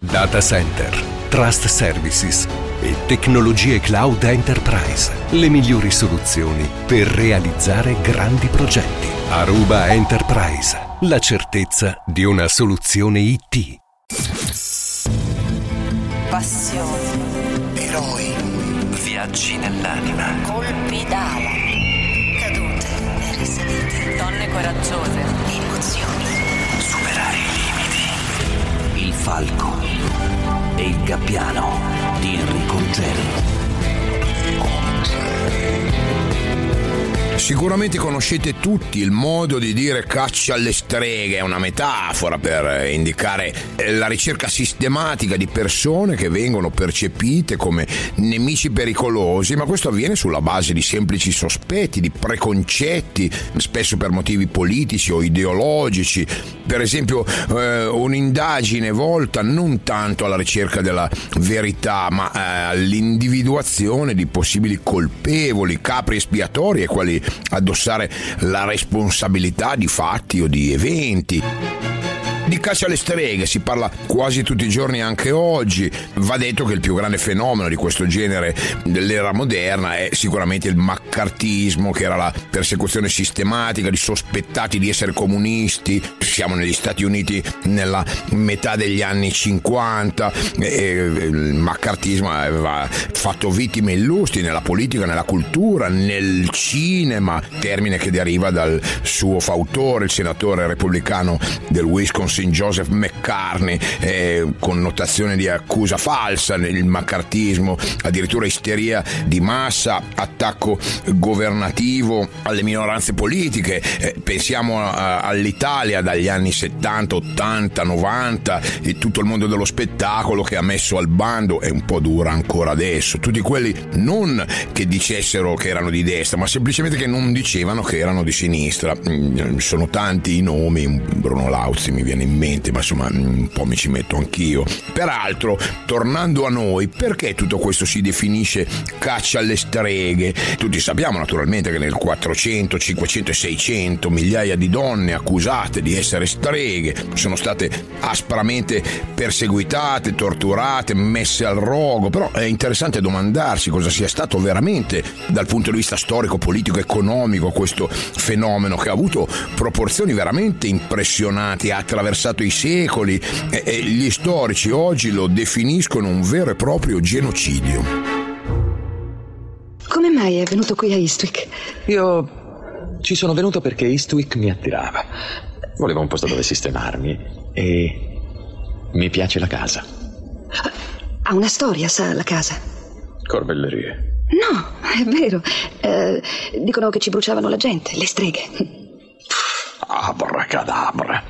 Data center, trust services e tecnologie cloud enterprise. Le migliori soluzioni per realizzare grandi progetti. Aruba Enterprise. La certezza di una soluzione IT. Passioni, Eroi. Viaggi nell'anima. colpi d'ala, cadute e risalite, donne coraggiose, emozioni. Superare i limiti. Il falco e il gabbiano di Enrico Ruggeri. Sicuramente conoscete tutti il modo di dire caccia alle streghe, è una metafora per indicare eh, la ricerca sistematica di persone che vengono percepite come nemici pericolosi, ma questo avviene sulla base di semplici sospetti, di preconcetti, spesso per motivi politici o ideologici. Per esempio eh, un'indagine volta non tanto alla ricerca della verità, ma eh, all'individuazione di possibili colpevoli, capri espiatori e quali addossare la responsabilità di fatti o di eventi. Di caccia alle streghe si parla quasi tutti i giorni anche oggi. Va detto che il più grande fenomeno di questo genere dell'era moderna è sicuramente il maccartismo, che era la persecuzione sistematica di sospettati di essere comunisti. Siamo negli Stati Uniti nella metà degli anni 50 e il maccartismo aveva fatto vittime illustri nella politica, nella cultura, nel cinema, termine che deriva dal suo fautore, il senatore repubblicano del Wisconsin Joseph McCartney, eh, connotazione di accusa falsa nel maccartismo, addirittura isteria di massa, attacco governativo alle minoranze politiche. Eh, pensiamo a, all'Italia dagli anni 70, 80, 90 e tutto il mondo dello spettacolo che ha messo al bando e un po' dura ancora adesso. Tutti quelli non che dicessero che erano di destra, ma semplicemente che non dicevano che erano di sinistra. Mm, Sono tanti i nomi, Bruno Lauzi mi viene in mente, ma insomma un po' mi ci metto anch'io. Peraltro, tornando a noi, perché tutto questo si definisce caccia alle streghe? Tutti sappiamo naturalmente che nel 400, 500 e 600 migliaia di donne accusate di essere streghe sono state aspramente perseguitate, torturate, messe al rogo, però è interessante domandarsi cosa sia stato veramente dal punto di vista storico, politico, economico questo fenomeno che ha avuto proporzioni veramente impressionanti, ha attraversato i secoli e, e gli storici oggi lo definiscono un vero e proprio genocidio. Come mai è venuto qui a Eastwick? Io ci sono venuto perché Eastwick mi attirava. Volevo un posto dove sistemarmi e mi piace la casa. Ha una storia, sa, la casa. Corbellerie. No, è vero. Eh, dicono che ci bruciavano la gente, le streghe. Abracadabra.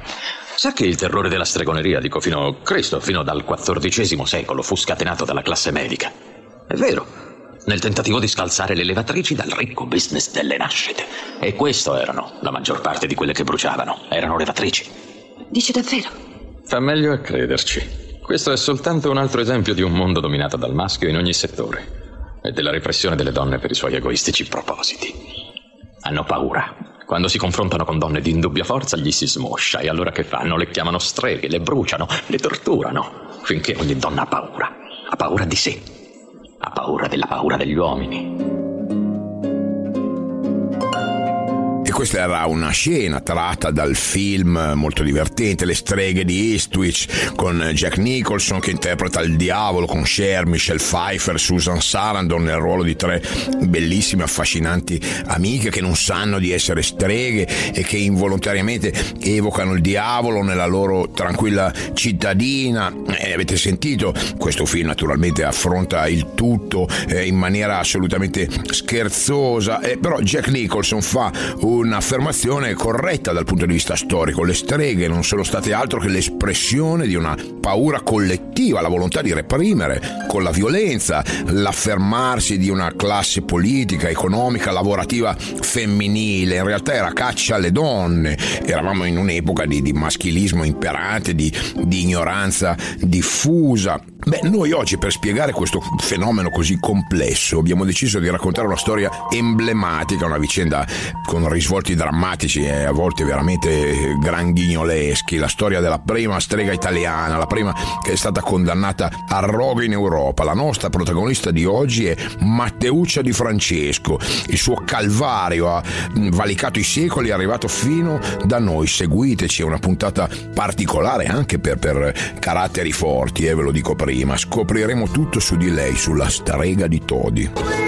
Sa che il terrore della stregoneria, dico fino Cristo, fino dal XIV secolo, fu scatenato dalla classe medica. È vero. Nel tentativo di scalzare le levatrici dal ricco business delle nascite. E questo erano, la maggior parte di quelle che bruciavano. Erano levatrici. Dice davvero? Fa meglio a crederci. Questo è soltanto un altro esempio di un mondo dominato dal maschio in ogni settore e della repressione delle donne per i suoi egoistici propositi. Hanno paura. Quando si confrontano con donne di indubbia forza gli si smoscia e allora che fanno? Le chiamano streghe, le bruciano, le torturano, finché ogni donna ha paura. Ha paura di sé. Ha paura della paura degli uomini. Questa era una scena tratta dal film molto divertente Le streghe di Eastwich con Jack Nicholson che interpreta il diavolo con Cher, Michelle Pfeiffer, Susan Sarandon nel ruolo di tre bellissime affascinanti amiche che non sanno di essere streghe e che involontariamente evocano il diavolo nella loro tranquilla cittadina. E avete sentito? Questo film naturalmente affronta il tutto eh, in maniera assolutamente scherzosa, eh, però Jack Nicholson fa un'affermazione corretta dal punto di vista storico. Le streghe non sono state altro che l'espressione di una paura collettiva, la volontà di reprimere con la violenza l'affermarsi di una classe politica, economica, lavorativa femminile. In realtà era caccia alle donne. Eravamo in un'epoca di, di maschilismo imperante, di, di ignoranza diffusa. Beh, noi oggi per spiegare questo fenomeno così complesso abbiamo deciso di raccontare una storia emblematica, una vicenda con risvolti drammatici e a volte veramente granghignoleschi, la storia della prima strega italiana, la prima che è stata condannata al rogo in Europa. La nostra protagonista di oggi è Matteuccia di Francesco. Il suo calvario ha valicato i secoli, è arrivato fino da noi. Seguiteci, è una puntata particolare anche per, per caratteri forti, eh, ve lo dico prima. Scopriremo tutto su di lei, sulla strega di Todi.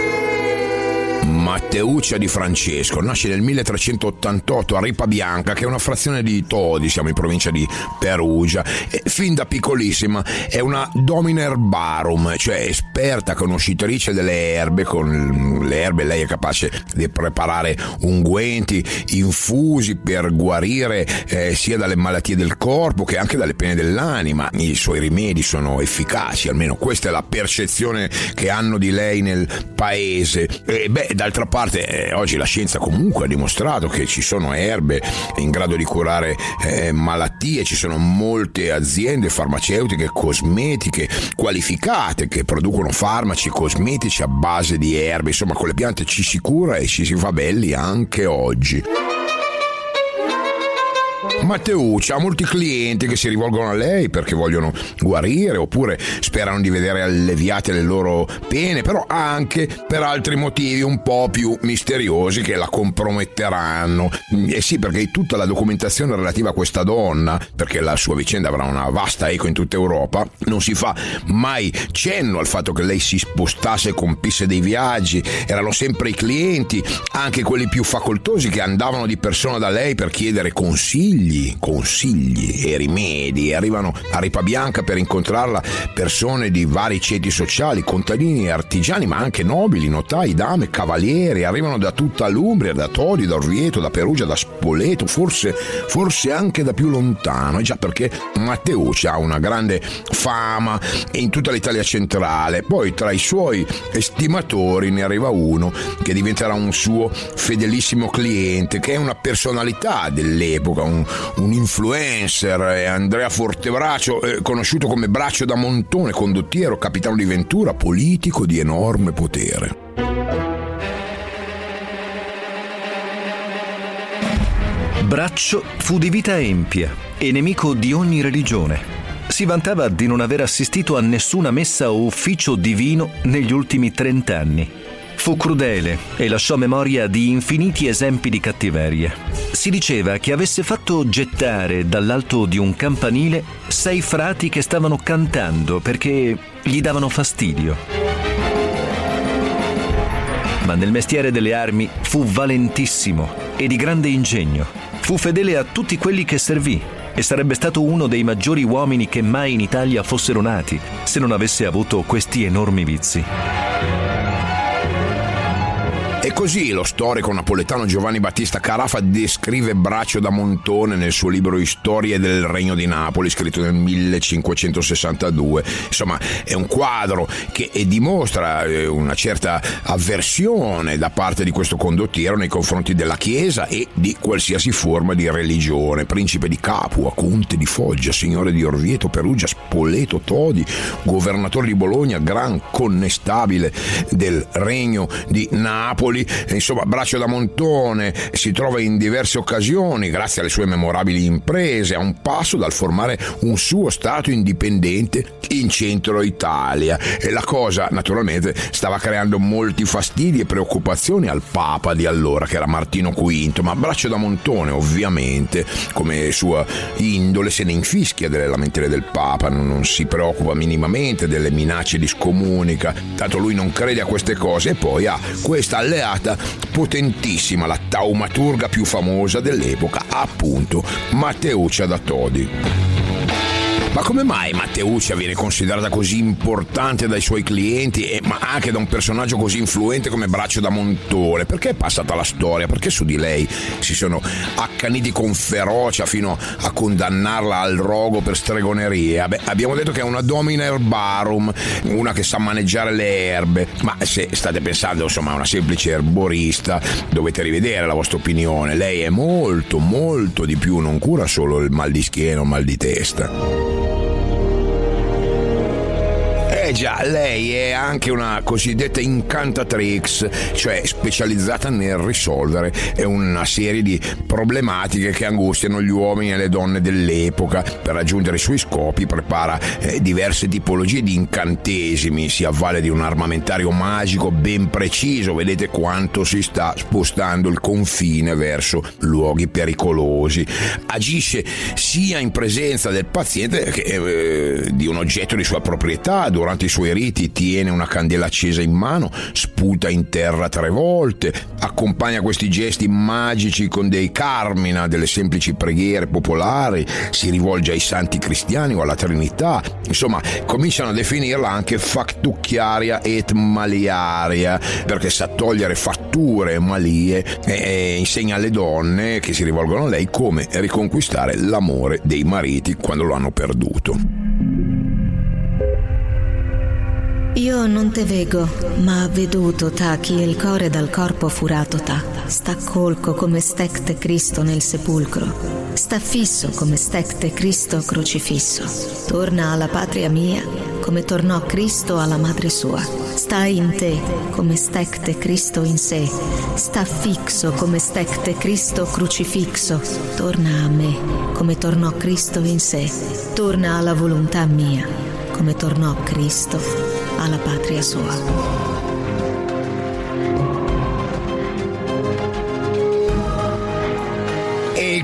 Matteuccia di Francesco nasce nel 1388 a Ripa Bianca, che è una frazione di Todi, siamo in provincia di Perugia. E fin da piccolissima è una domina herbarum, cioè esperta conoscitrice delle erbe. Con le erbe lei è capace di preparare unguenti, infusi per guarire eh, sia dalle malattie del corpo che anche dalle pene dell'anima. I suoi rimedi sono efficaci, almeno questa è la percezione che hanno di lei nel paese. E beh, d'altra parte eh, oggi la scienza comunque ha dimostrato che ci sono erbe in grado di curare eh, malattie, ci sono molte aziende farmaceutiche, cosmetiche qualificate che producono farmaci cosmetici a base di erbe, insomma con le piante ci si cura e ci si fa belli anche oggi. Matteuccia ha molti clienti che si rivolgono a lei perché vogliono guarire oppure sperano di vedere alleviate le loro pene, però anche per altri motivi un po' più misteriosi che la comprometteranno. E sì, perché tutta la documentazione relativa a questa donna, perché la sua vicenda avrà una vasta eco in tutta Europa, non si fa mai cenno al fatto che lei si spostasse e compisse dei viaggi, erano sempre i clienti, anche quelli più facoltosi che andavano di persona da lei per chiedere consigli consigli, e rimedi. Arrivano a Ripa Bianca per incontrarla persone di vari ceti sociali, contadini e artigiani, ma anche nobili, notai, dame, cavalieri. Arrivano da tutta l'Umbria, da Todi, da Orvieto, da Perugia, da Spoleto, forse, forse anche da più lontano. Già perché Matteucci ha una grande fama in tutta l'Italia centrale. Poi tra i suoi estimatori ne arriva uno che diventerà un suo fedelissimo cliente, che è una personalità dell'epoca, un, un influencer, Andrea Fortebraccio, eh, conosciuto come Braccio da Montone, condottiero, capitano di Ventura, politico di enorme potere. Braccio fu di vita empia e nemico di ogni religione. Si vantava di non aver assistito a nessuna messa o ufficio divino negli ultimi trent'anni. Fu crudele e lasciò memoria di infiniti esempi di cattiveria. Si diceva che avesse fatto gettare dall'alto di un campanile sei frati che stavano cantando perché gli davano fastidio. Ma nel mestiere delle armi fu valentissimo e di grande ingegno. Fu fedele a tutti quelli che servì e sarebbe stato uno dei maggiori uomini che mai in Italia fossero nati se non avesse avuto questi enormi vizi. E così lo storico napoletano Giovanni Battista Carafa descrive Braccio da Montone nel suo libro Storie del Regno di Napoli, scritto nel 1562. Insomma, è un quadro che dimostra eh, una certa avversione da parte di questo condottiero nei confronti della Chiesa e di qualsiasi forma di religione. Principe di Capua, conte di Foggia, signore di Orvieto, Perugia, Spoleto, Todi, governatore di Bologna, gran connestabile del Regno di Napoli Napoli, insomma Braccio da Montone si trova in diverse occasioni, grazie alle sue memorabili imprese, a un passo dal formare un suo Stato indipendente in centro Italia. E la cosa naturalmente stava creando molti fastidi e preoccupazioni al Papa di allora, che era Martino V, ma Braccio da Montone ovviamente, come sua indole, se ne infischia delle lamentele del Papa, non, si preoccupa minimamente delle minacce di scomunica, tanto lui non crede a queste cose e poi ha questa alleanza alleata potentissima, la taumaturga più famosa dell'epoca, appunto Matteuccia da Todi. Ma come mai Matteuccia viene considerata così importante dai suoi clienti, e, ma anche da un personaggio così influente come Braccio da Montone? Perché è passata la storia? Perché su di lei si sono accaniti con ferocia fino a condannarla al rogo per stregoneria? Beh, abbiamo detto che è una domina herbarum, una che sa maneggiare le erbe, ma se state pensando insomma a una semplice erborista, dovete rivedere la vostra opinione. Lei è molto, molto di più, non cura solo il mal di schiena o mal di testa. Eh già, lei è anche una cosiddetta incantatrix, cioè specializzata nel risolvere una serie di problematiche che angustiano gli uomini e le donne dell'epoca. Per raggiungere i suoi scopi prepara eh, diverse tipologie di incantesimi, si avvale di un armamentario magico ben preciso, vedete quanto si sta spostando il confine verso luoghi pericolosi. Agisce sia in presenza del paziente che eh, di un oggetto di sua proprietà, durante i suoi riti tiene una candela accesa in mano, sputa in terra tre volte, accompagna questi gesti magici con dei carmina, delle semplici preghiere popolari, si rivolge ai santi cristiani o alla Trinità, insomma cominciano a definirla anche factucchiaria et maliaria, perché sa togliere fatture e malie e insegna alle donne che si rivolgono a lei come riconquistare l'amore dei mariti quando lo hanno perduto. Io non te vego, ma veduto ta chi il core dal corpo furato ta. Sta colco come stecte Cristo nel sepulcro. Sta fisso come stecte Cristo crocifisso. Torna alla patria mia come tornò Cristo alla madre sua. Sta in te come stecte Cristo in sé. Sta fixo come stecte Cristo crucifixo. Torna a me come tornò Cristo in sé. Torna alla volontà mia come tornò Cristo alla patria sua.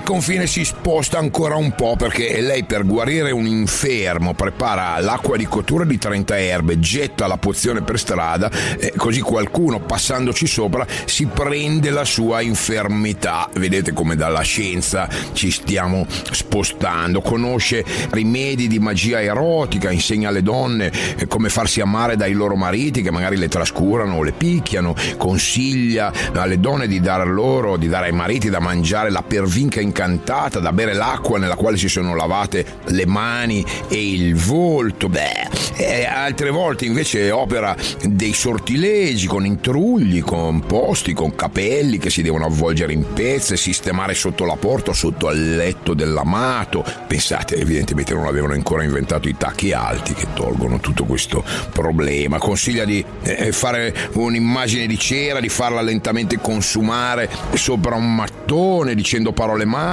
Confine si sposta ancora un po' perché lei per guarire un infermo prepara l'acqua di cottura di 30 erbe, getta la pozione per strada, eh, così qualcuno passandoci sopra si prende la sua infermità. Vedete come dalla scienza ci stiamo spostando. Conosce rimedi di magia erotica, insegna alle donne eh, come farsi amare dai loro mariti che magari le trascurano o le picchiano, consiglia alle donne di dare loro, di dare ai mariti da mangiare la pervinca incantata, da bere l'acqua nella quale si sono lavate le mani e il volto. Beh, altre volte invece opera dei sortilegi con intrugli, con posti, con capelli che si devono avvolgere in pezze, sistemare sotto la porta sotto al letto dell'amato. Pensate, evidentemente non avevano ancora inventato i tacchi alti che tolgono tutto questo problema. Consiglia di eh, fare un'immagine di cera, di farla lentamente consumare sopra un mattone dicendo parole magiche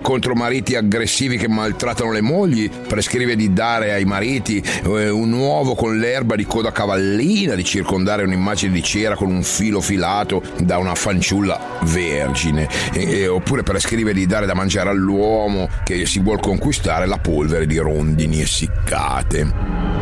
contro mariti aggressivi che maltrattano le mogli, prescrive di dare ai mariti eh, un uovo con l'erba di coda cavallina, di circondare un'immagine di cera con un filo filato da una fanciulla vergine, e, e, oppure prescrive di dare da mangiare all'uomo che si vuol conquistare la polvere di rondini essiccate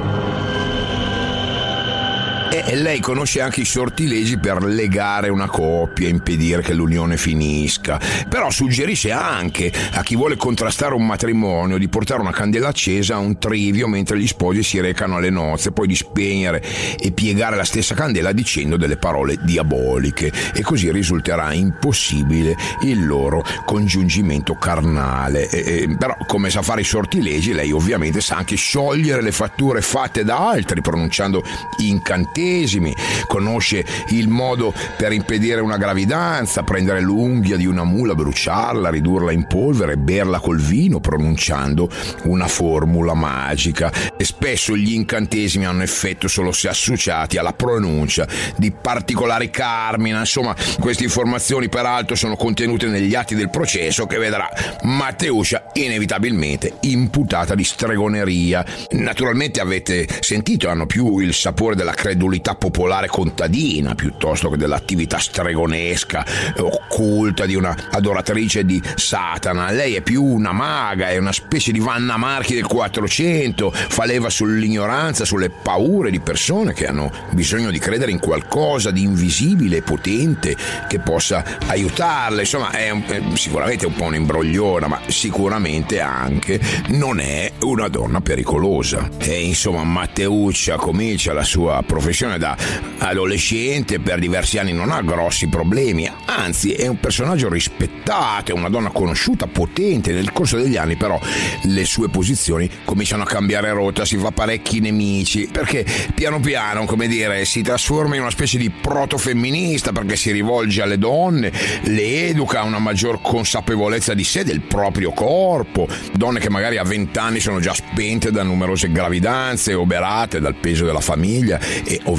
e lei conosce anche i sortilegi per legare una coppia, impedire che l'unione finisca. Però suggerisce anche a chi vuole contrastare un matrimonio di portare una candela accesa a un trivio mentre gli sposi si recano alle nozze, poi di spegnere e piegare la stessa candela dicendo delle parole diaboliche e così risulterà impossibile il loro congiungimento carnale. E, e, però come sa fare i sortilegi, lei ovviamente sa anche sciogliere le fatture fatte da altri pronunciando incantesimi incantesimi, conosce il modo per impedire una gravidanza, prendere l'unghia di una mula, bruciarla, ridurla in polvere, berla col vino, pronunciando una formula magica. E spesso gli incantesimi hanno effetto solo se associati alla pronuncia di particolari carmina. Insomma, queste informazioni peraltro sono contenute negli atti del processo che vedrà Matteuscia inevitabilmente imputata di stregoneria. Naturalmente avete sentito, hanno più il sapore della credulità credulità popolare contadina piuttosto che dell'attività stregonesca, occulta di una adoratrice di Satana. Lei è più una maga, è una specie di Vanna Marchi del 400, fa leva sull'ignoranza, sulle paure di persone che hanno bisogno di credere in qualcosa di invisibile e potente che possa aiutarle. Insomma, è, è sicuramente un po' un'imbrogliona, ma sicuramente anche non è una donna pericolosa. E insomma, Matteuccia comincia la sua professione professione da adolescente, per diversi anni non ha grossi problemi, anzi è un personaggio rispettato, è una donna conosciuta, potente, nel corso degli anni però le sue posizioni cominciano a cambiare rotta, si fa parecchi nemici, perché piano piano, come dire, si trasforma in una specie di protofemminista perché si rivolge alle donne, le educa a una maggior consapevolezza di sé, del proprio corpo, donne che magari a 20 anni sono già spente da numerose gravidanze, oberate dal peso della famiglia e ovviamente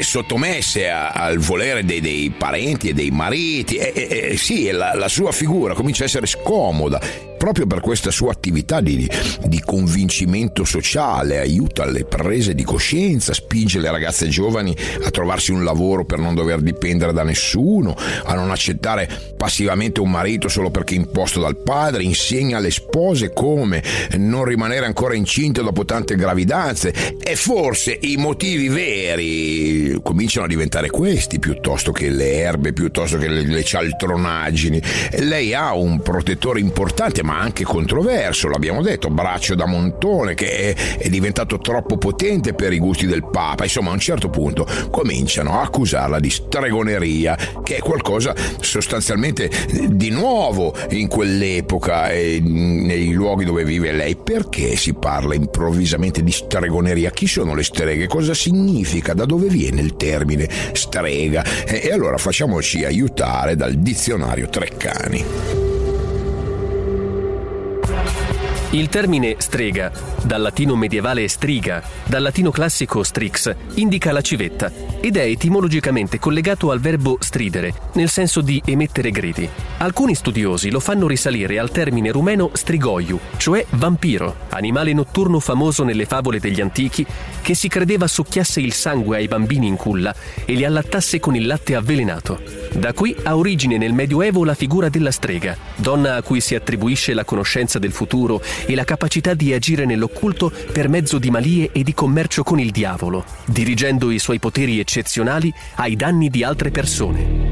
sottomesse a, al volere dei, dei, parenti e dei mariti. E, e, e sì, la, la sua figura comincia a essere scomoda proprio per questa sua attività di, di, convincimento sociale, aiuta alle prese di coscienza, spinge le ragazze giovani a trovarsi un lavoro per non dover dipendere da nessuno, a non accettare passivamente un marito solo perché imposto dal padre, insegna alle spose come non rimanere ancora incinte dopo tante gravidanze e forse i motivi veri cominciano a diventare questi piuttosto che le erbe, piuttosto che le, le cialtronaggini. Lei ha un protettore importante ma anche controverso, l'abbiamo detto, braccio da montone che è, è diventato troppo potente per i gusti del Papa. Insomma, a un certo punto cominciano a accusarla di stregoneria, che è qualcosa sostanzialmente di nuovo in quell'epoca e nei luoghi dove vive lei. Perché si parla improvvisamente di stregoneria? Chi sono le streghe? Cosa significa? Da dove viene il termine strega? E, e allora facciamoci aiutare dal dizionario Treccani. Il termine strega, dal latino medievale striga, dal latino classico strix, indica la civetta ed è etimologicamente collegato al verbo stridere, nel senso di emettere gridi. Alcuni studiosi lo fanno risalire al termine rumeno strigoiu, cioè vampiro, animale notturno famoso nelle favole degli antichi che si credeva succhiasse il sangue ai bambini in culla e li allattasse con il latte avvelenato. Da qui ha origine nel Medioevo la figura della strega, donna a cui si attribuisce la conoscenza del futuro e la capacità di agire nell'occulto per mezzo di malie e di commercio con il diavolo, dirigendo i suoi poteri eccezionali ai danni di altre persone.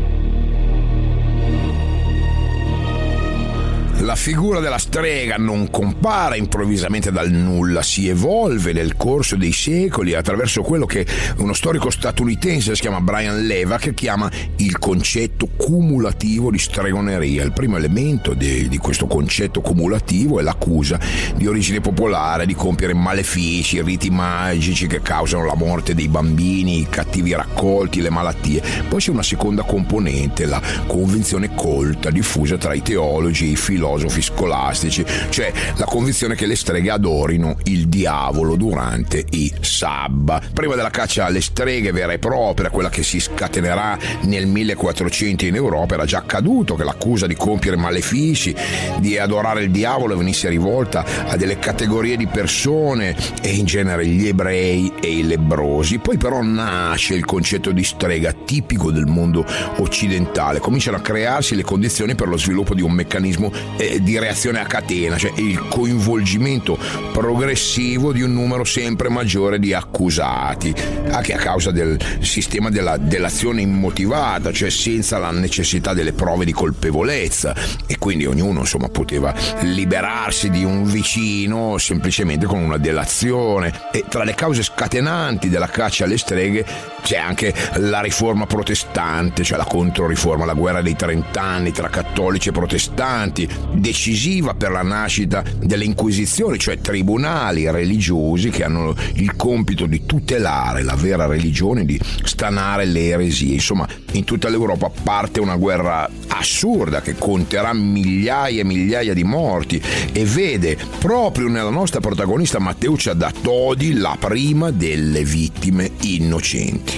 La figura della strega non compare improvvisamente dal nulla, si evolve nel corso dei secoli attraverso quello che uno storico statunitense si chiama Brian Levac chiama il concetto cumulativo di stregoneria. Il primo elemento di, di questo concetto cumulativo è l'accusa di origine popolare di compiere malefici, riti magici che causano la morte dei bambini, i cattivi raccolti, le malattie. Poi c'è una seconda componente, la convinzione colta diffusa tra i teologi e i filosofi filosofi scolastici, cioè la convinzione che le streghe adorino il diavolo durante i sabba. Prima della caccia alle streghe vera e propria, quella che si scatenerà nel 1400 in Europa, era già accaduto che l'accusa di compiere malefici, di adorare il diavolo venisse rivolta a delle categorie di persone e in genere gli ebrei e i lebrosi. Poi però nasce il concetto di strega tipico del mondo occidentale, cominciano a crearsi le condizioni per lo sviluppo di un meccanismo eh, di reazione a catena, cioè il coinvolgimento progressivo di un numero sempre maggiore di accusati, anche a causa del sistema della delazione immotivata, cioè senza la necessità delle prove di colpevolezza. E quindi ognuno insomma poteva liberarsi di un vicino semplicemente con una delazione. E tra le cause scatenanti della caccia alle streghe c'è anche la riforma protestante, cioè la controriforma, la guerra dei trent'anni tra cattolici e protestanti, decisiva per la nascita delle inquisizioni, cioè tribunali religiosi che hanno il compito di tutelare la vera religione, di stanare le eresie. Insomma, in tutta l'Europa parte una guerra assurda che conterà migliaia e migliaia di morti e vede proprio nella nostra protagonista Matteuccia da Todi la prima delle vittime innocenti.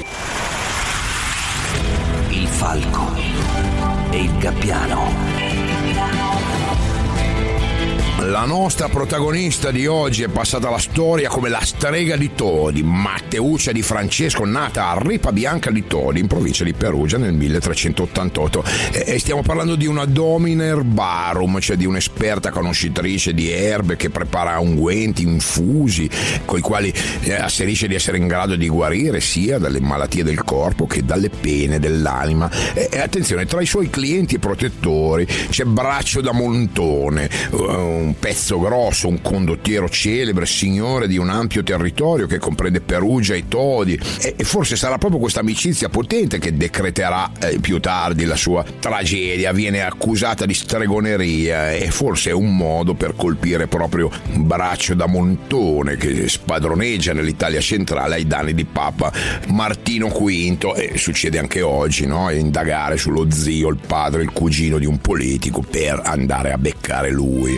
Il falco e il gabbiano la nostra protagonista di oggi è passata alla storia come la strega di Todi, Matteuccia di Francesco, nata a Ripa Bianca di Todi, in provincia di Perugia nel 1388. E stiamo parlando di una domina herbarum, cioè di un'esperta conoscitrice di erbe che prepara unguenti, infusi, con i quali eh, asserisce di essere in grado di guarire sia dalle malattie del corpo che dalle pene dell'anima. E attenzione, tra i suoi clienti e protettori c'è Braccio da Montone, un pezzo grosso, un condottiero celebre, signore di un ampio territorio che comprende Perugia e Todi e, e forse sarà proprio questa amicizia potente che decreterà eh, più tardi la sua tragedia, viene accusata di stregoneria e forse è un modo per colpire proprio un braccio da montone che spadroneggia nell'Italia centrale ai danni di Papa Martino V e succede anche oggi, no? indagare sullo zio, il padre, il cugino di un politico per andare a beccare lui.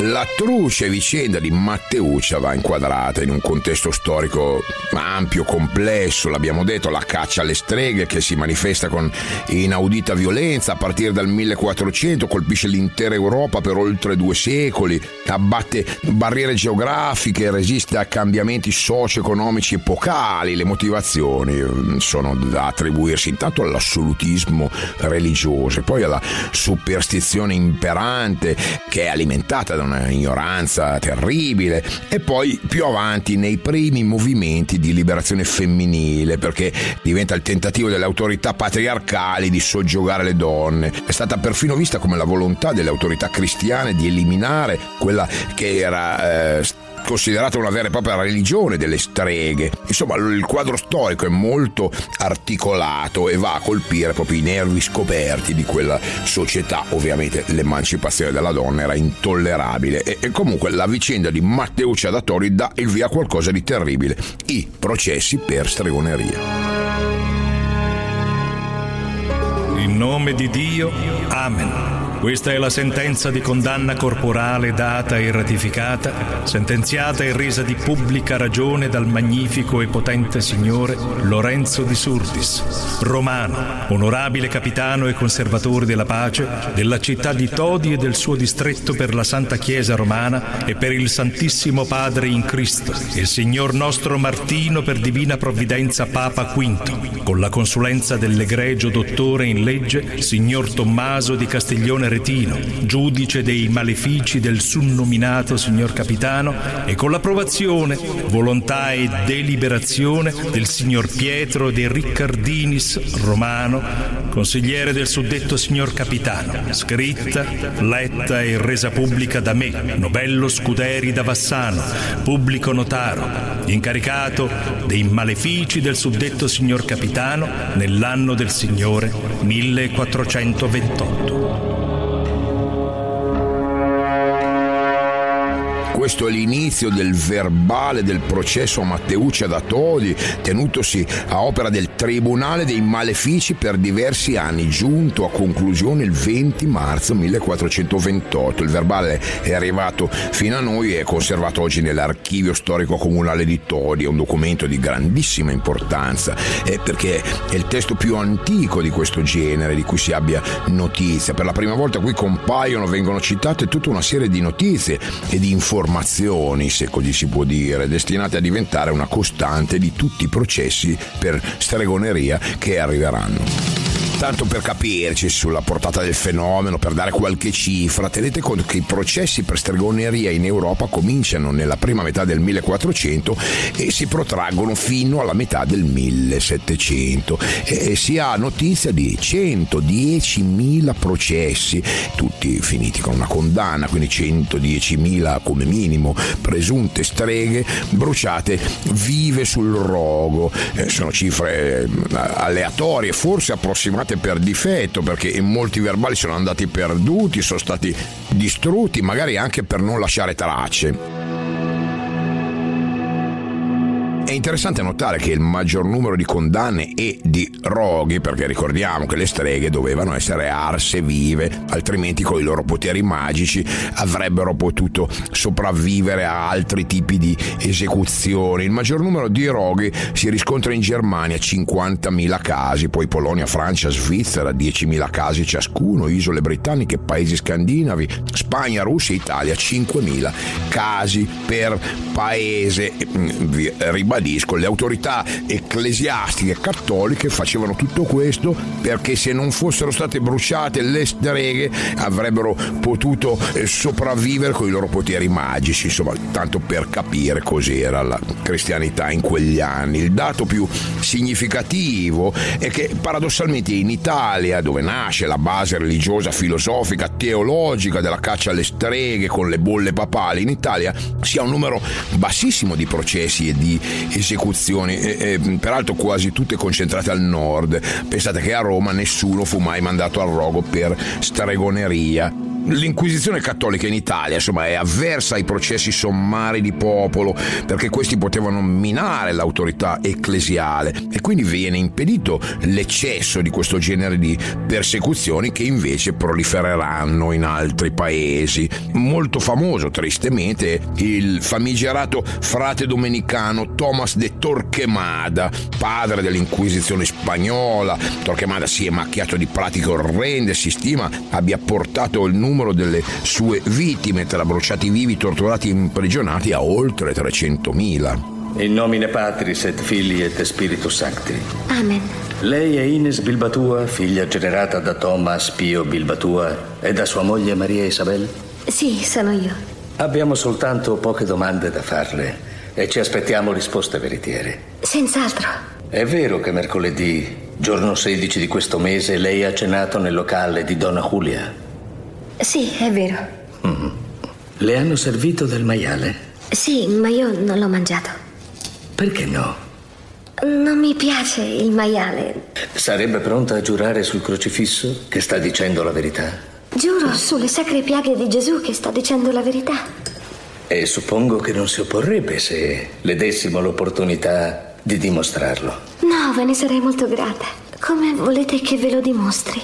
La truce vicenda di Matteuccia va inquadrata in un contesto storico ampio, complesso, l'abbiamo detto, la caccia alle streghe che si manifesta con inaudita violenza a partire dal 1400, colpisce l'intera Europa per oltre due secoli, abbatte barriere geografiche, resiste a cambiamenti socio-economici epocali, le motivazioni mm, sono da attribuirsi intanto all'assolutismo religioso e poi alla superstizione imperante che è alimentata da una ignoranza terribile e poi più avanti nei primi movimenti di liberazione femminile perché diventa il tentativo delle autorità patriarcali di soggiogare le donne. È stata perfino vista come la volontà delle autorità cristiane di eliminare quella che era eh, considerata una vera e propria religione delle streghe. Insomma, il quadro storico è molto articolato e va a colpire proprio i nervi scoperti di quella società. Ovviamente l'emancipazione della donna era intollerabile e, e comunque la vicenda di Matteo Ciadatori dà il via a qualcosa di terribile, i processi per stregoneria. In nome di Dio, Amen. Questa è la sentenza di condanna corporale data e ratificata, sentenziata e resa di pubblica ragione dal magnifico e potente signore Lorenzo di Surdis, romano, onorabile capitano e conservatore della pace della città di Todi e del suo distretto per la Santa Chiesa romana e per il Santissimo Padre in Cristo, il Signor nostro Martino per divina provvidenza Papa V, con la consulenza dell'egregio dottore in legge, Signor Tommaso di Castiglione Retino, giudice dei malefici del sunnominato signor capitano, e con l'approvazione, volontà e deliberazione del signor Pietro de Riccardinis Romano, consigliere del suddetto signor capitano, scritta, letta e resa pubblica da me, Nobello Scuderi da Vassano, pubblico notaro, incaricato dei malefici del suddetto signor capitano nell'anno del Signore 1428. Questo è l'inizio del verbale del processo a Matteuccia da Todi, tenutosi a opera del Tribunale dei Malefici per diversi anni, giunto a conclusione il 20 marzo 1428. Il verbale è arrivato fino a noi e è conservato oggi nell'archivio storico comunale di Todi, è un documento di grandissima importanza, eh, perché è il testo più antico di questo genere di cui si abbia notizia. Per la prima volta qui compaiono, vengono citate tutta una serie di notizie e di informazioni informazioni, se così si può dire, destinate a diventare una costante di tutti i processi per stregoneria che arriveranno. Tanto per capirci sulla portata del fenomeno, per dare qualche cifra, tenete conto che i processi per stregoneria in Europa cominciano nella prima metà del 1400 e si protraggono fino alla metà del 1700 e si ha notizia di 110.000 processi, tutti finiti con una condanna, quindi 110.000 come minimo presunte streghe bruciate vive sul rogo. Eh, sono cifre eh, aleatorie, forse approssimate chiamate per difetto perché molti verbali sono andati perduti, sono stati distrutti, magari anche per non lasciare tracce. Interessante notare che il maggior numero di condanne e di roghi, perché ricordiamo che le streghe dovevano essere arse vive, altrimenti con i loro poteri magici avrebbero potuto sopravvivere a altri tipi di esecuzioni. Il maggior numero di roghi si riscontra in Germania, 50.000 casi, poi Polonia, Francia, Svizzera, 10.000 casi ciascuno, isole britanniche, paesi scandinavi, Spagna, Russia, Italia, 5.000 casi per paese. Mm, ribadisco ribadisco, le autorità ecclesiastiche cattoliche facevano tutto questo perché se non fossero state bruciate le streghe avrebbero potuto eh, sopravvivere con i loro poteri magici, insomma, tanto per capire cos'era la cristianità in quegli anni. Il dato più significativo è che paradossalmente in Italia, dove nasce la base religiosa, filosofica, teologica della caccia alle streghe con le bolle papali, in Italia si ha un numero bassissimo di processi e di esecuzioni, e, e, peraltro quasi tutte concentrate al nord. Pensate che a Roma nessuno fu mai mandato al rogo per stregoneria l'inquisizione cattolica in Italia insomma, è avversa ai processi sommari di popolo perché questi potevano minare l'autorità ecclesiale e quindi viene impedito l'eccesso di questo genere di persecuzioni che invece prolifereranno in altri paesi. Molto famoso, tristemente, il famigerato frate domenicano Thomas de Torquemada, padre dell'inquisizione spagnola. Torquemada si è macchiato di pratiche orrende, si stima abbia portato il numero numero delle sue vittime tra bruciati vivi, torturati e imprigionati a oltre 300.000. In nomine Patris et Filii et Spiritus Sancti. Amen. Lei è Ines Bilbatua, figlia generata da Thomas Pio Bilbatua e da sua moglie Maria Isabel? Sì, sono io. Abbiamo soltanto poche domande da farle e ci aspettiamo risposte veritiere. Senz'altro. È vero che mercoledì, giorno 16 di questo mese, lei ha cenato nel locale di Donna Julia? Sì, è vero. Mm. Le hanno servito del maiale? Sì, ma io non l'ho mangiato. Perché no? Non mi piace il maiale. Sarebbe pronta a giurare sul crocifisso che sta dicendo la verità? Giuro sulle sacre piaghe di Gesù che sta dicendo la verità. E suppongo che non si opporrebbe se le dessimo l'opportunità di dimostrarlo. No, ve ne sarei molto grata. Come volete che ve lo dimostri?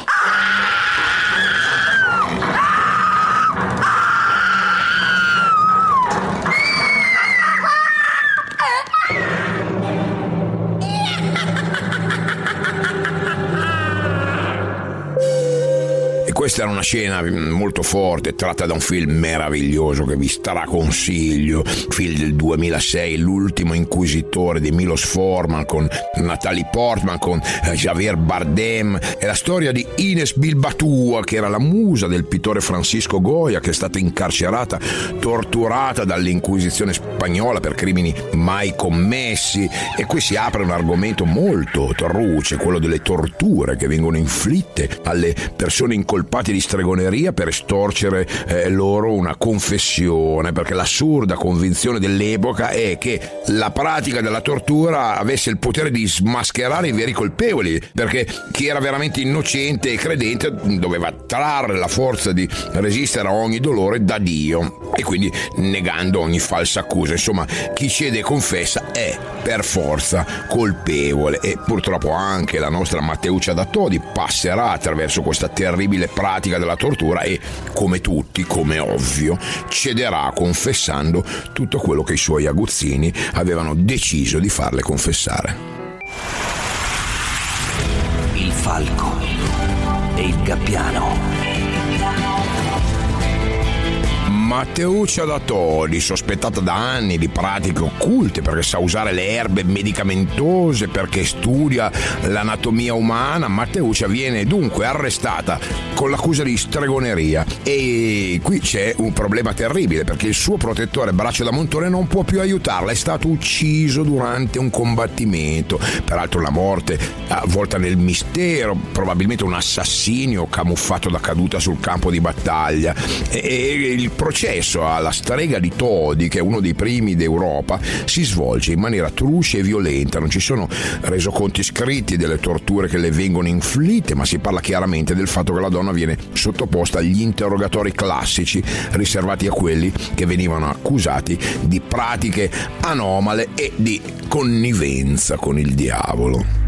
Questa era una scena molto forte, tratta da un film meraviglioso che vi straconsiglio, film del 2006, L'ultimo inquisitore di Milos Forman con Natalie Portman, con eh, Javier Bardem. È la storia di Ines Bilbatua, che era la musa del pittore Francisco Goya, che è stata incarcerata, torturata dall'Inquisizione spagnola per crimini mai commessi. E qui si apre un argomento molto truce, quello delle torture che vengono inflitte alle persone incolpate incolpati di stregoneria per estorcere eh, loro una confessione, perché l'assurda convinzione dell'epoca è che la pratica della tortura avesse il potere di smascherare i veri colpevoli, perché chi era veramente innocente e credente doveva trarre la forza di resistere a ogni dolore da Dio e quindi negando ogni falsa accusa. Insomma, chi cede e confessa è per forza colpevole e purtroppo anche la nostra Matteuccia da Todi passerà attraverso questa terribile pratica pratica della tortura e, come tutti, come ovvio, cederà confessando tutto quello che i suoi aguzzini avevano deciso di farle confessare. Il falco e il gabbiano Matteuccia da Todi, sospettata da anni di pratiche occulte perché sa usare le erbe medicamentose, perché studia l'anatomia umana, Matteuccia viene dunque arrestata con l'accusa di stregoneria. E qui c'è un problema terribile perché il suo protettore Braccio da Montone non può più aiutarla, è stato ucciso durante un combattimento. Peraltro la morte avvolta nel mistero, probabilmente un assassinio camuffato da caduta sul campo di battaglia. E il processo alla strega di Todi, che è uno dei primi d'Europa, si svolge in maniera truce e violenta. Non ci sono resoconti scritti delle torture che le vengono inflitte, ma si parla chiaramente del fatto che la donna viene sottoposta agli interrogatori classici riservati a quelli che venivano accusati di pratiche anomale e di connivenza con il diavolo.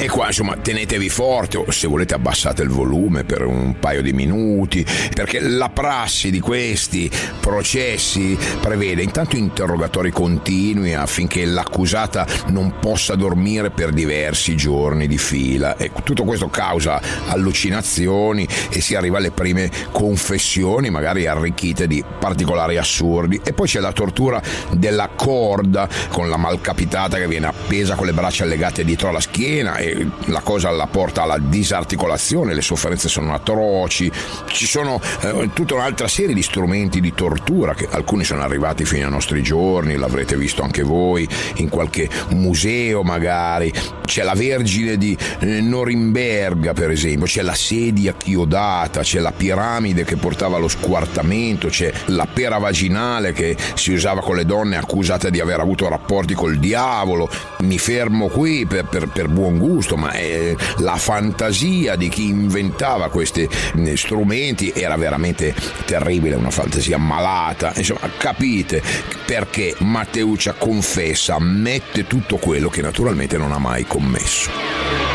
E qua insomma tenetevi forte o se volete abbassate il volume per un paio di minuti perché la prassi di questi processi prevede intanto interrogatori continui affinché l'accusata non possa dormire per diversi giorni di fila. E tutto questo causa allucinazioni e si arriva alle prime confessioni magari arricchite di particolari assurdi. E poi c'è la tortura della corda con la malcapitata che viene appesa con le braccia legate dietro alla schiena e la cosa la porta alla disarticolazione, le sofferenze sono atroci, ci sono eh, tutta un'altra serie di strumenti di tortura che alcuni sono arrivati fino ai nostri giorni, l'avrete visto anche voi in qualche museo magari, c'è la Vergine di eh, Norimberga per esempio, c'è la sedia chiodata, c'è la piramide che portava allo squartamento, c'è la pera vaginale che si usava con le donne accusate di aver avuto rapporti col diavolo, mi fermo qui per, per, per buon gusto giusto, ma eh, la fantasia di chi inventava questi eh, strumenti era veramente terribile, una fantasia malata. Insomma, capite perché Matteuccia confessa, ammette tutto quello che naturalmente non ha mai commesso.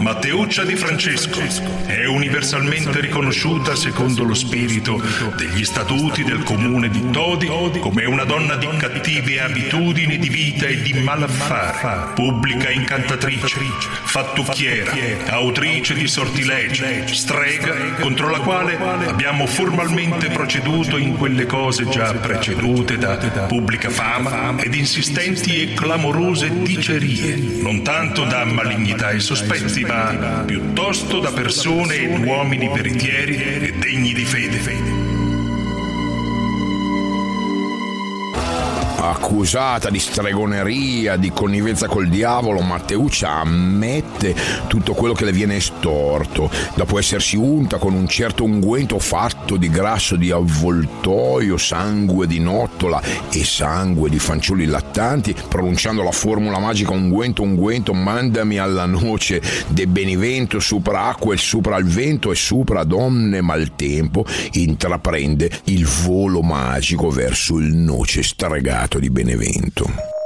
Matteuccia di Francesco è universalmente riconosciuta secondo lo spirito degli statuti del comune di Todi come una donna di cattive abitudini di vita e di malaffare, pubblica incantatrice, fattucchiera, autrice di sortilegi, strega contro la quale abbiamo formalmente proceduto in quelle cose già precedute da pubblica fama ed insistenti e clamorose dicerie, non tanto da malignità e sospetti, ma piuttosto da persone ed uomini veritieri e degni di fede. Accusata di stregoneria, di connivenza col diavolo, Matteuccia ammette tutto quello che le viene estorto. Dopo essersi unta con un certo unguento fatto di grasso di avvoltoio, sangue di nottola e sangue di fanciulli lattanti, pronunciando la formula magica unguento, unguento, mandami alla noce de benivento supra acqua e supra al vento e supra donne maltempo, intraprende il volo magico verso il noce stregato di Benevento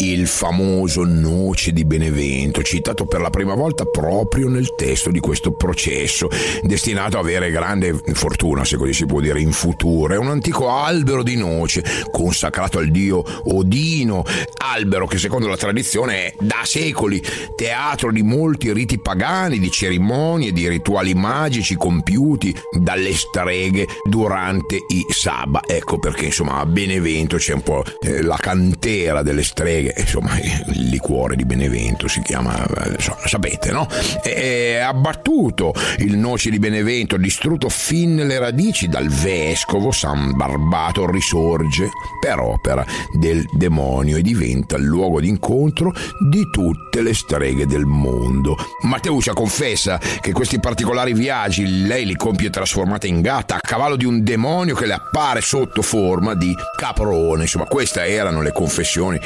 il famoso noce di Benevento, citato per la prima volta proprio nel testo di questo processo, destinato a avere grande fortuna, se così si può dire, in futuro. È un antico albero di noce consacrato al dio Odino, albero che secondo la tradizione è da secoli teatro di molti riti pagani, di cerimonie, di rituali magici compiuti dalle streghe durante i Saba. Ecco perché insomma a Benevento c'è un po' eh, la cantera delle streghe insomma il liquore di Benevento si chiama, insomma, sapete no? È abbattuto il noce di Benevento, distrutto fin le radici dal vescovo San Barbato risorge per opera del demonio e diventa il luogo d'incontro di tutte le streghe del mondo. Matteuccia confessa che questi particolari viaggi lei li compie trasformata in gatta a cavallo di un demonio che le appare sotto forma di caprone. Insomma, queste erano le confessioni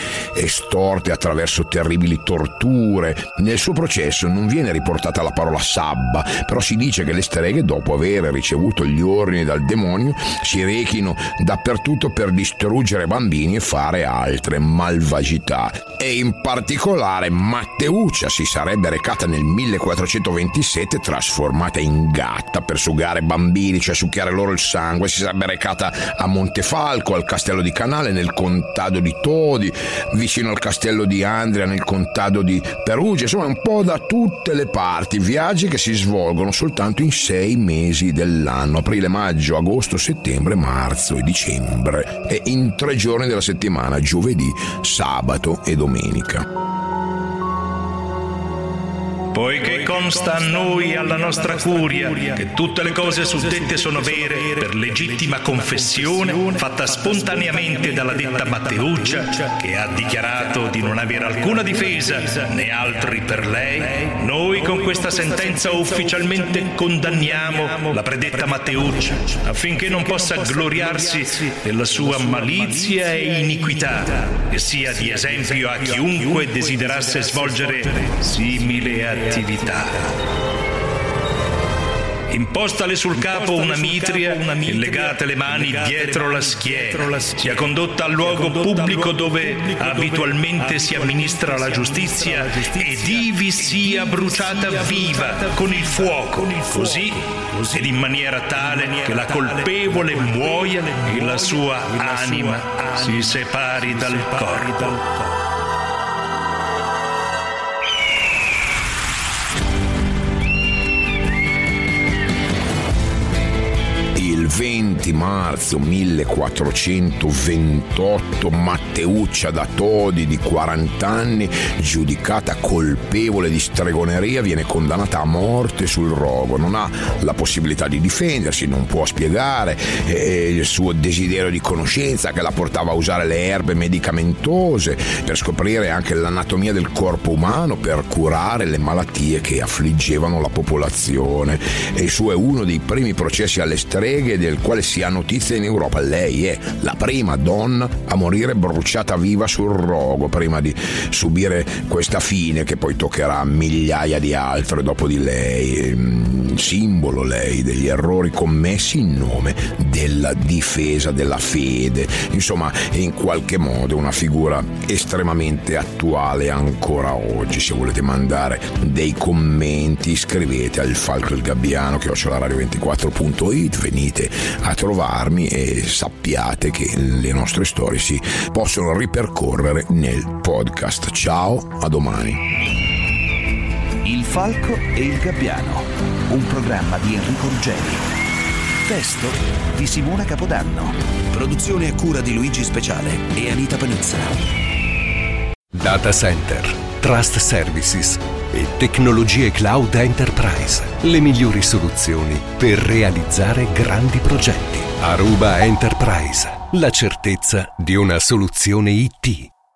estorte attraverso terribili torture. Nel suo processo non viene riportata la parola sabba, però si dice che le streghe, dopo aver ricevuto gli ordini dal demonio, si rechino dappertutto per distruggere bambini e fare altre malvagità. E in particolare Matteuccia si sarebbe recata nel 1427 trasformata in gatta per sugare bambini, cioè succhiare loro il sangue, si sarebbe recata a Montefalco, al castello di Canale, nel contado di Todi, vicino vicino al castello di Andria nel contado di Perugia, insomma un po' da tutte le parti, viaggi che si svolgono soltanto in sei mesi dell'anno, aprile, maggio, agosto, settembre, marzo e dicembre, e in tre giorni della settimana, giovedì, sabato e domenica. Poiché consta a noi alla nostra curia che tutte le cose suddette sono vere per legittima confessione fatta spontaneamente dalla detta Matteuccia, che ha dichiarato di non avere alcuna difesa né altri per lei, noi con questa sentenza ufficialmente condanniamo la predetta Matteuccia affinché non possa gloriarsi della sua malizia e iniquità e sia di esempio a chiunque desiderasse svolgere simile attività. Impostale sul capo una mitria e legate le mani dietro la schiena, sia condotta al luogo pubblico dove abitualmente si amministra la giustizia ed ivi sia bruciata viva con il fuoco, così ed in maniera tale che la colpevole muoia e la sua anima si separi dal corpo. 20 marzo 1428 Matteuccia da Todi di 40 anni, giudicata colpevole di stregoneria, viene condannata a morte sul rogo. Non ha la possibilità di difendersi, non può spiegare eh, il suo desiderio di conoscenza che la portava a usare le erbe medicamentose per scoprire anche l'anatomia del corpo umano, per curare le malattie che affliggevano la popolazione. E il suo è uno dei primi processi alle streghe del quale si ha notizia in Europa. Lei è la prima donna a morire bruciata viva sul rogo prima di subire questa fine che poi toccherà a migliaia di altre dopo di lei. Simbolo lei degli errori commessi in nome della difesa della fede. Insomma, è in qualche modo una figura estremamente attuale ancora oggi. Se volete mandare dei commenti, scrivete al Falco il Gabbiano che ho la radio24.it, venite a trovarmi e sappiate che le nostre storie si possono ripercorrere nel podcast. Ciao, a domani. Il Falco e il Gabbiano, un programma di Enrico Ruggeri. Testo di Simona Capodanno. Produzione a cura di Luigi Speciale e Anita Panizza. Data Center, Trust Services e tecnologie cloud enterprise. Le migliori soluzioni per realizzare grandi progetti. Aruba Enterprise, la certezza di una soluzione IT.